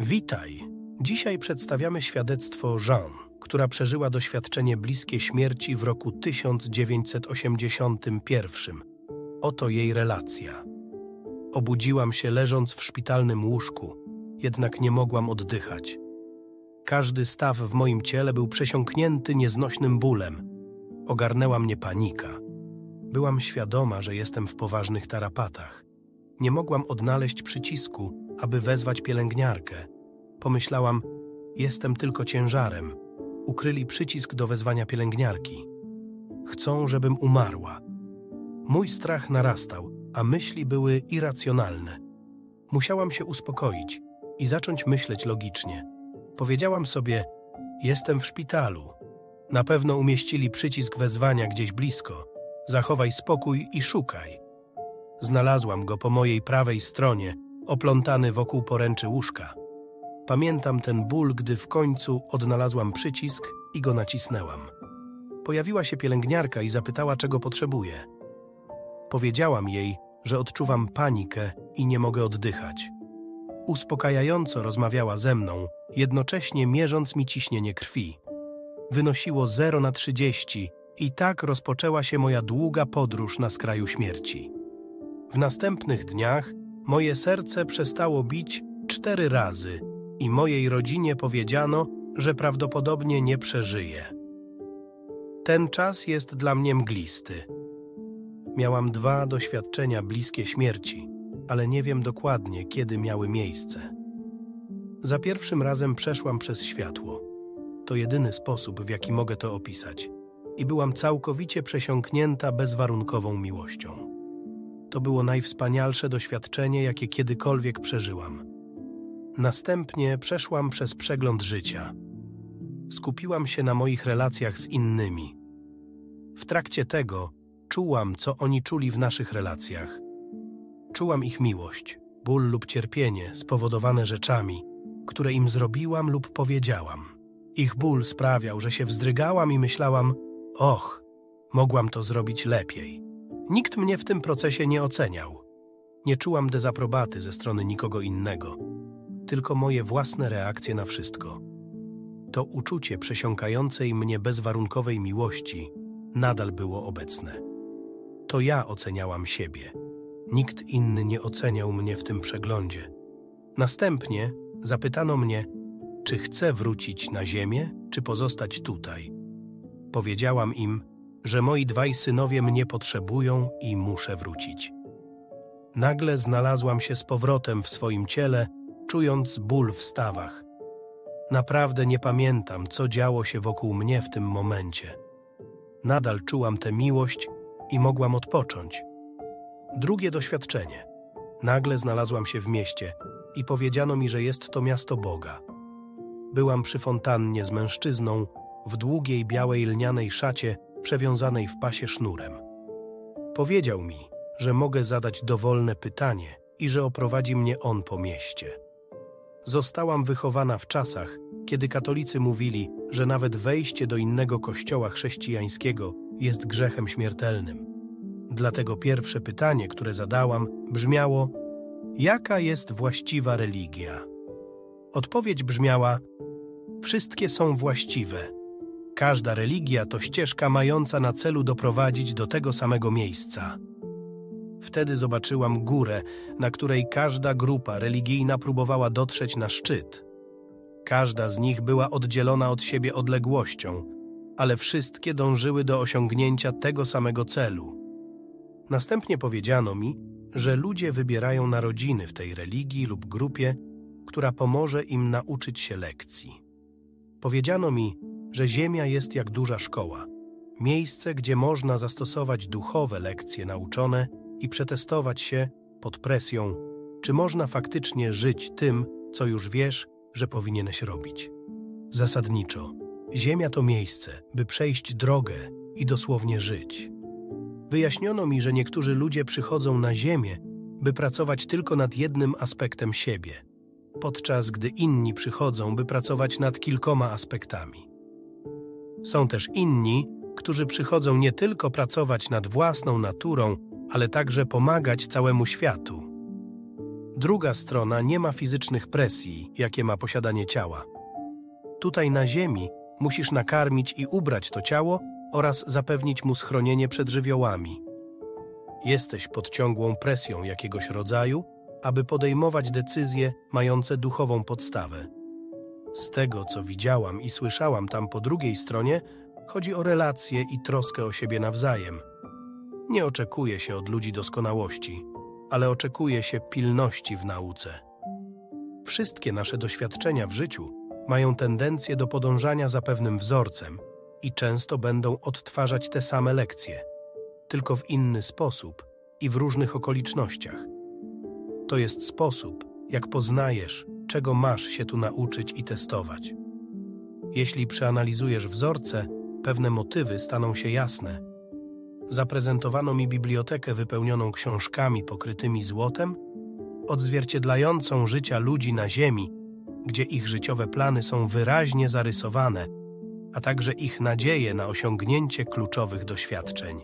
Witaj. Dzisiaj przedstawiamy świadectwo Jean, która przeżyła doświadczenie bliskie śmierci w roku 1981. Oto jej relacja. Obudziłam się leżąc w szpitalnym łóżku, jednak nie mogłam oddychać. Każdy staw w moim ciele był przesiąknięty nieznośnym bólem. Ogarnęła mnie panika. Byłam świadoma, że jestem w poważnych tarapatach. Nie mogłam odnaleźć przycisku, aby wezwać pielęgniarkę. Pomyślałam, jestem tylko ciężarem. Ukryli przycisk do wezwania pielęgniarki. Chcą, żebym umarła. Mój strach narastał, a myśli były irracjonalne. Musiałam się uspokoić i zacząć myśleć logicznie. Powiedziałam sobie, jestem w szpitalu. Na pewno umieścili przycisk wezwania gdzieś blisko. Zachowaj spokój i szukaj. Znalazłam go po mojej prawej stronie, oplątany wokół poręczy łóżka. Pamiętam ten ból, gdy w końcu odnalazłam przycisk i go nacisnęłam. Pojawiła się pielęgniarka i zapytała, czego potrzebuję. Powiedziałam jej, że odczuwam panikę i nie mogę oddychać. Uspokajająco rozmawiała ze mną, jednocześnie mierząc mi ciśnienie krwi. Wynosiło 0 na 30 i tak rozpoczęła się moja długa podróż na skraju śmierci. W następnych dniach moje serce przestało bić cztery razy i mojej rodzinie powiedziano, że prawdopodobnie nie przeżyje. Ten czas jest dla mnie mglisty. Miałam dwa doświadczenia bliskie śmierci, ale nie wiem dokładnie, kiedy miały miejsce. Za pierwszym razem przeszłam przez światło. To jedyny sposób, w jaki mogę to opisać. I byłam całkowicie przesiąknięta bezwarunkową miłością. To było najwspanialsze doświadczenie, jakie kiedykolwiek przeżyłam. Następnie przeszłam przez przegląd życia. Skupiłam się na moich relacjach z innymi. W trakcie tego czułam, co oni czuli w naszych relacjach. Czułam ich miłość, ból lub cierpienie spowodowane rzeczami, które im zrobiłam lub powiedziałam. Ich ból sprawiał, że się wzdrygałam i myślałam: Och, mogłam to zrobić lepiej. Nikt mnie w tym procesie nie oceniał. Nie czułam dezaprobaty ze strony nikogo innego, tylko moje własne reakcje na wszystko. To uczucie przesiąkającej mnie bezwarunkowej miłości nadal było obecne. To ja oceniałam siebie. Nikt inny nie oceniał mnie w tym przeglądzie. Następnie zapytano mnie, czy chcę wrócić na ziemię, czy pozostać tutaj. Powiedziałam im, że moi dwaj synowie mnie potrzebują i muszę wrócić. Nagle znalazłam się z powrotem w swoim ciele, czując ból w stawach. Naprawdę nie pamiętam, co działo się wokół mnie w tym momencie. Nadal czułam tę miłość i mogłam odpocząć. Drugie doświadczenie. Nagle znalazłam się w mieście i powiedziano mi, że jest to miasto Boga. Byłam przy fontannie z mężczyzną w długiej białej lnianej szacie przewiązanej w pasie sznurem. Powiedział mi, że mogę zadać dowolne pytanie i że oprowadzi mnie on po mieście. Zostałam wychowana w czasach, kiedy katolicy mówili, że nawet wejście do innego kościoła chrześcijańskiego jest grzechem śmiertelnym. Dlatego pierwsze pytanie, które zadałam, brzmiało: Jaka jest właściwa religia? Odpowiedź brzmiała: Wszystkie są właściwe, Każda religia to ścieżka mająca na celu doprowadzić do tego samego miejsca. Wtedy zobaczyłam górę, na której każda grupa religijna próbowała dotrzeć na szczyt. Każda z nich była oddzielona od siebie odległością, ale wszystkie dążyły do osiągnięcia tego samego celu. Następnie powiedziano mi, że ludzie wybierają narodziny w tej religii lub grupie, która pomoże im nauczyć się lekcji. Powiedziano mi, że Ziemia jest jak duża szkoła, miejsce, gdzie można zastosować duchowe lekcje nauczone i przetestować się pod presją, czy można faktycznie żyć tym, co już wiesz, że powinieneś robić. Zasadniczo, Ziemia to miejsce, by przejść drogę i dosłownie żyć. Wyjaśniono mi, że niektórzy ludzie przychodzą na Ziemię, by pracować tylko nad jednym aspektem siebie, podczas gdy inni przychodzą, by pracować nad kilkoma aspektami. Są też inni, którzy przychodzą nie tylko pracować nad własną naturą, ale także pomagać całemu światu. Druga strona nie ma fizycznych presji, jakie ma posiadanie ciała. Tutaj na ziemi musisz nakarmić i ubrać to ciało oraz zapewnić mu schronienie przed żywiołami. Jesteś pod ciągłą presją jakiegoś rodzaju, aby podejmować decyzje mające duchową podstawę. Z tego, co widziałam i słyszałam tam po drugiej stronie, chodzi o relacje i troskę o siebie nawzajem. Nie oczekuje się od ludzi doskonałości, ale oczekuje się pilności w nauce. Wszystkie nasze doświadczenia w życiu mają tendencję do podążania za pewnym wzorcem i często będą odtwarzać te same lekcje, tylko w inny sposób i w różnych okolicznościach. To jest sposób, jak poznajesz, czego masz się tu nauczyć i testować. Jeśli przeanalizujesz wzorce, pewne motywy staną się jasne. Zaprezentowano mi bibliotekę wypełnioną książkami pokrytymi złotem, odzwierciedlającą życia ludzi na Ziemi, gdzie ich życiowe plany są wyraźnie zarysowane, a także ich nadzieje na osiągnięcie kluczowych doświadczeń.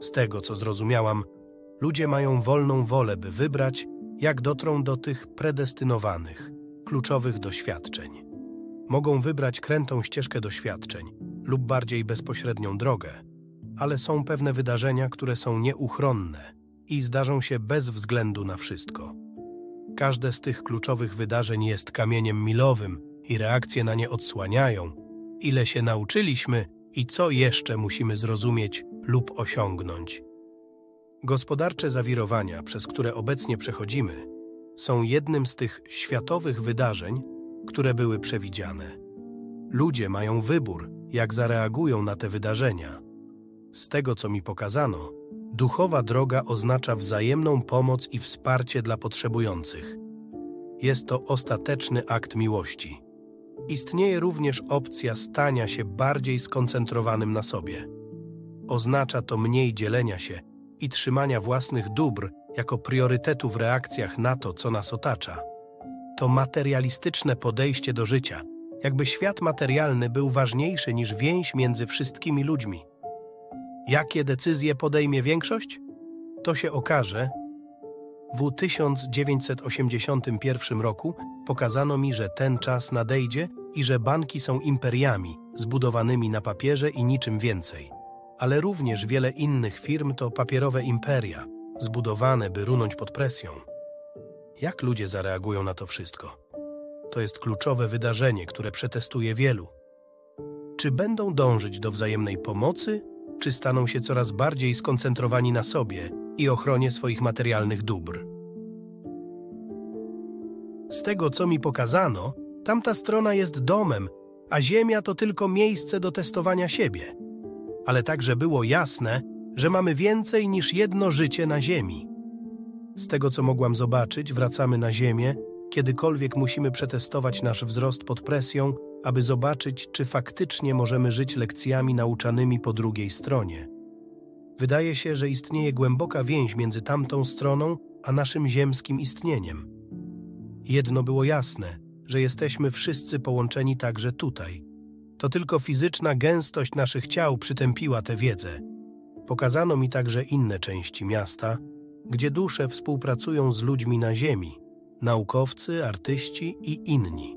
Z tego, co zrozumiałam, ludzie mają wolną wolę, by wybrać, jak dotrą do tych predestynowanych, kluczowych doświadczeń. Mogą wybrać krętą ścieżkę doświadczeń lub bardziej bezpośrednią drogę, ale są pewne wydarzenia, które są nieuchronne i zdarzą się bez względu na wszystko. Każde z tych kluczowych wydarzeń jest kamieniem milowym i reakcje na nie odsłaniają, ile się nauczyliśmy i co jeszcze musimy zrozumieć lub osiągnąć. Gospodarcze zawirowania, przez które obecnie przechodzimy, są jednym z tych światowych wydarzeń, które były przewidziane. Ludzie mają wybór, jak zareagują na te wydarzenia. Z tego, co mi pokazano, duchowa droga oznacza wzajemną pomoc i wsparcie dla potrzebujących. Jest to ostateczny akt miłości. Istnieje również opcja stania się bardziej skoncentrowanym na sobie. Oznacza to mniej dzielenia się i trzymania własnych dóbr jako priorytetu w reakcjach na to, co nas otacza. To materialistyczne podejście do życia, jakby świat materialny był ważniejszy niż więź między wszystkimi ludźmi. Jakie decyzje podejmie większość? To się okaże. W 1981 roku pokazano mi, że ten czas nadejdzie i że banki są imperiami zbudowanymi na papierze i niczym więcej ale również wiele innych firm to papierowe imperia, zbudowane, by runąć pod presją. Jak ludzie zareagują na to wszystko? To jest kluczowe wydarzenie, które przetestuje wielu. Czy będą dążyć do wzajemnej pomocy, czy staną się coraz bardziej skoncentrowani na sobie i ochronie swoich materialnych dóbr? Z tego, co mi pokazano, tamta strona jest domem, a Ziemia to tylko miejsce do testowania siebie ale także było jasne, że mamy więcej niż jedno życie na Ziemi. Z tego, co mogłam zobaczyć, wracamy na Ziemię, kiedykolwiek musimy przetestować nasz wzrost pod presją, aby zobaczyć, czy faktycznie możemy żyć lekcjami nauczanymi po drugiej stronie. Wydaje się, że istnieje głęboka więź między tamtą stroną a naszym ziemskim istnieniem. Jedno było jasne, że jesteśmy wszyscy połączeni także tutaj – to tylko fizyczna gęstość naszych ciał przytępiła tę wiedzę. Pokazano mi także inne części miasta, gdzie dusze współpracują z ludźmi na ziemi, naukowcy, artyści i inni.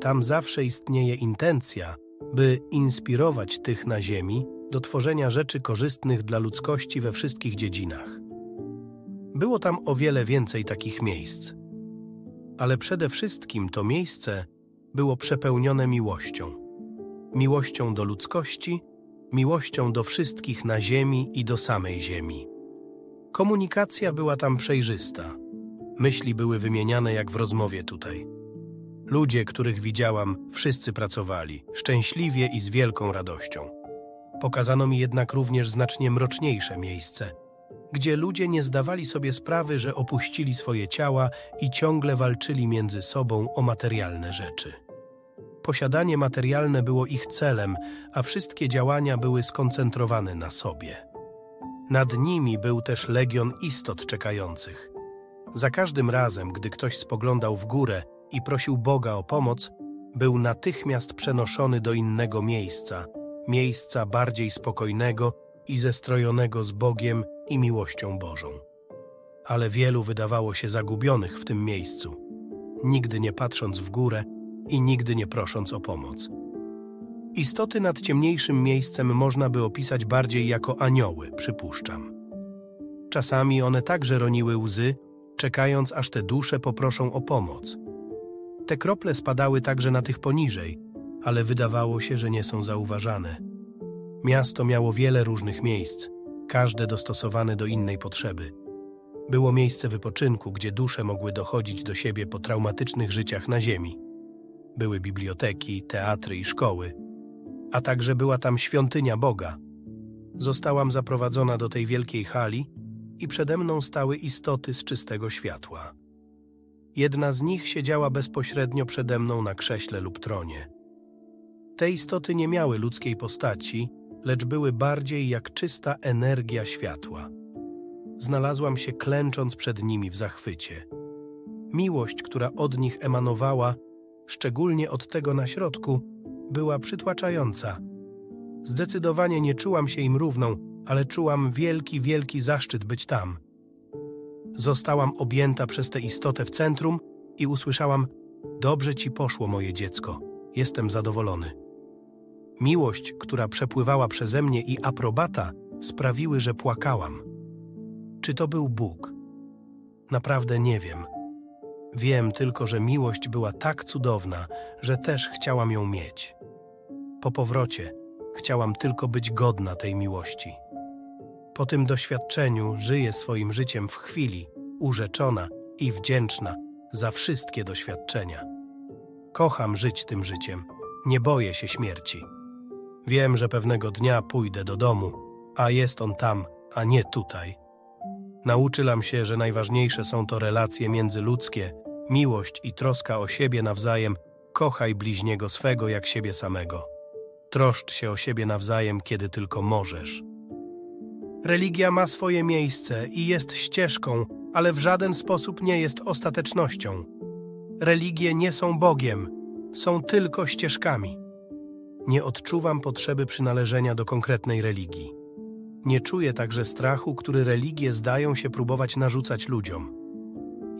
Tam zawsze istnieje intencja, by inspirować tych na ziemi do tworzenia rzeczy korzystnych dla ludzkości we wszystkich dziedzinach. Było tam o wiele więcej takich miejsc. Ale przede wszystkim to miejsce było przepełnione miłością miłością do ludzkości, miłością do wszystkich na ziemi i do samej ziemi. Komunikacja była tam przejrzysta. Myśli były wymieniane jak w rozmowie tutaj. Ludzie, których widziałam, wszyscy pracowali, szczęśliwie i z wielką radością. Pokazano mi jednak również znacznie mroczniejsze miejsce, gdzie ludzie nie zdawali sobie sprawy, że opuścili swoje ciała i ciągle walczyli między sobą o materialne rzeczy. Posiadanie materialne było ich celem, a wszystkie działania były skoncentrowane na sobie. Nad nimi był też legion istot czekających. Za każdym razem, gdy ktoś spoglądał w górę i prosił Boga o pomoc, był natychmiast przenoszony do innego miejsca, miejsca bardziej spokojnego i zestrojonego z Bogiem i miłością Bożą. ale wielu wydawało się zagubionych w tym miejscu, nigdy nie patrząc w górę i nigdy nie prosząc o pomoc. Istoty nad ciemniejszym miejscem można by opisać bardziej jako anioły, przypuszczam. Czasami one także roniły łzy, czekając aż te dusze poproszą o pomoc. Te krople spadały także na tych poniżej, ale wydawało się, że nie są zauważane. Miasto miało wiele różnych miejsc, każde dostosowane do innej potrzeby. Było miejsce wypoczynku, gdzie dusze mogły dochodzić do siebie po traumatycznych życiach na ziemi. Były biblioteki, teatry i szkoły, a także była tam świątynia Boga. Zostałam zaprowadzona do tej wielkiej hali i przede mną stały istoty z czystego światła. Jedna z nich siedziała bezpośrednio przede mną na krześle lub tronie. Te istoty nie miały ludzkiej postaci, lecz były bardziej jak czysta energia światła. Znalazłam się klęcząc przed nimi w zachwycie. Miłość, która od nich emanowała, szczególnie od tego na środku, była przytłaczająca. Zdecydowanie nie czułam się im równą, ale czułam wielki, wielki zaszczyt być tam. Zostałam objęta przez tę istotę w centrum i usłyszałam: Dobrze ci poszło, moje dziecko, jestem zadowolony. Miłość, która przepływała przeze mnie i aprobata sprawiły, że płakałam. Czy to był Bóg? Naprawdę nie wiem. Wiem tylko, że miłość była tak cudowna, że też chciałam ją mieć. Po powrocie chciałam tylko być godna tej miłości. Po tym doświadczeniu żyję swoim życiem w chwili, urzeczona i wdzięczna za wszystkie doświadczenia. Kocham żyć tym życiem, nie boję się śmierci. Wiem, że pewnego dnia pójdę do domu, a jest on tam, a nie tutaj. Nauczyłam się, że najważniejsze są to relacje międzyludzkie, miłość i troska o siebie nawzajem. Kochaj bliźniego swego jak siebie samego. Troszcz się o siebie nawzajem, kiedy tylko możesz. Religia ma swoje miejsce i jest ścieżką, ale w żaden sposób nie jest ostatecznością. Religie nie są Bogiem, są tylko ścieżkami. Nie odczuwam potrzeby przynależenia do konkretnej religii. Nie czuję także strachu, który religie zdają się próbować narzucać ludziom.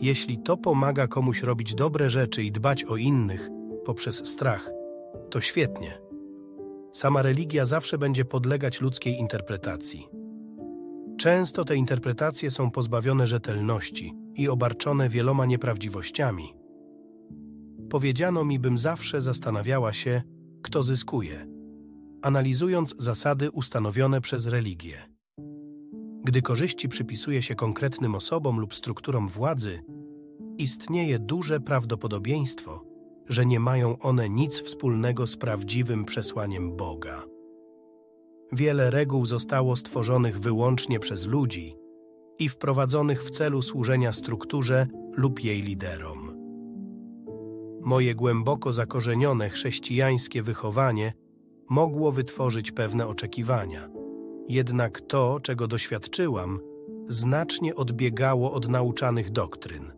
Jeśli to pomaga komuś robić dobre rzeczy i dbać o innych poprzez strach, to świetnie. Sama religia zawsze będzie podlegać ludzkiej interpretacji. Często te interpretacje są pozbawione rzetelności i obarczone wieloma nieprawdziwościami. Powiedziano mi, bym zawsze zastanawiała się, kto zyskuje, analizując zasady ustanowione przez religię. Gdy korzyści przypisuje się konkretnym osobom lub strukturom władzy, istnieje duże prawdopodobieństwo, że nie mają one nic wspólnego z prawdziwym przesłaniem Boga. Wiele reguł zostało stworzonych wyłącznie przez ludzi i wprowadzonych w celu służenia strukturze lub jej liderom. Moje głęboko zakorzenione chrześcijańskie wychowanie mogło wytworzyć pewne oczekiwania. Jednak to, czego doświadczyłam, znacznie odbiegało od nauczanych doktryn.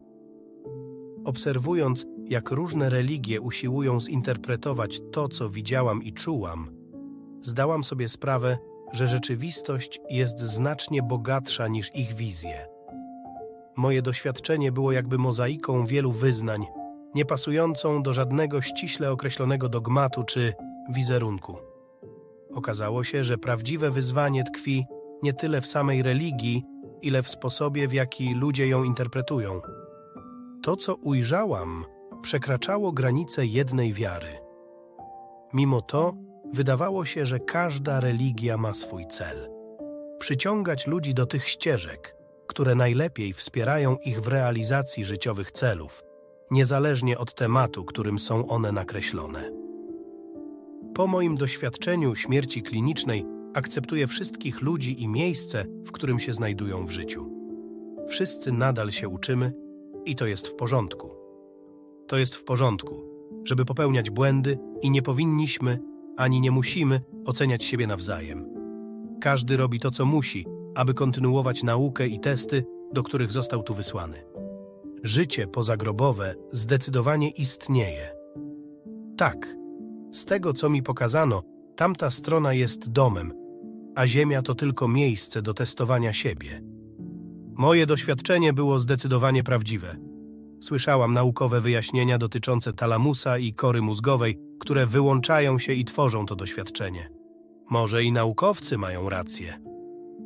Obserwując, jak różne religie usiłują zinterpretować to, co widziałam i czułam, zdałam sobie sprawę, że rzeczywistość jest znacznie bogatsza niż ich wizje. Moje doświadczenie było jakby mozaiką wielu wyznań, niepasującą do żadnego ściśle określonego dogmatu czy wizerunku. Okazało się, że prawdziwe wyzwanie tkwi nie tyle w samej religii, ile w sposobie, w jaki ludzie ją interpretują. To, co ujrzałam, przekraczało granice jednej wiary. Mimo to wydawało się, że każda religia ma swój cel przyciągać ludzi do tych ścieżek, które najlepiej wspierają ich w realizacji życiowych celów, niezależnie od tematu, którym są one nakreślone. Po moim doświadczeniu śmierci klinicznej akceptuję wszystkich ludzi i miejsce, w którym się znajdują w życiu. Wszyscy nadal się uczymy i to jest w porządku. To jest w porządku, żeby popełniać błędy i nie powinniśmy ani nie musimy oceniać siebie nawzajem. Każdy robi to, co musi, aby kontynuować naukę i testy, do których został tu wysłany. Życie pozagrobowe zdecydowanie istnieje. Tak, z tego, co mi pokazano, tamta strona jest domem, a Ziemia to tylko miejsce do testowania siebie. Moje doświadczenie było zdecydowanie prawdziwe. Słyszałam naukowe wyjaśnienia dotyczące talamusa i kory mózgowej, które wyłączają się i tworzą to doświadczenie. Może i naukowcy mają rację.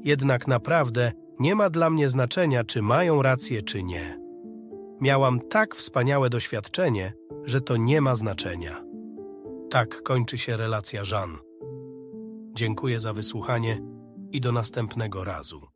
Jednak naprawdę nie ma dla mnie znaczenia, czy mają rację, czy nie. Miałam tak wspaniałe doświadczenie, że to nie ma znaczenia. Tak kończy się relacja Jean. Dziękuję za wysłuchanie i do następnego razu.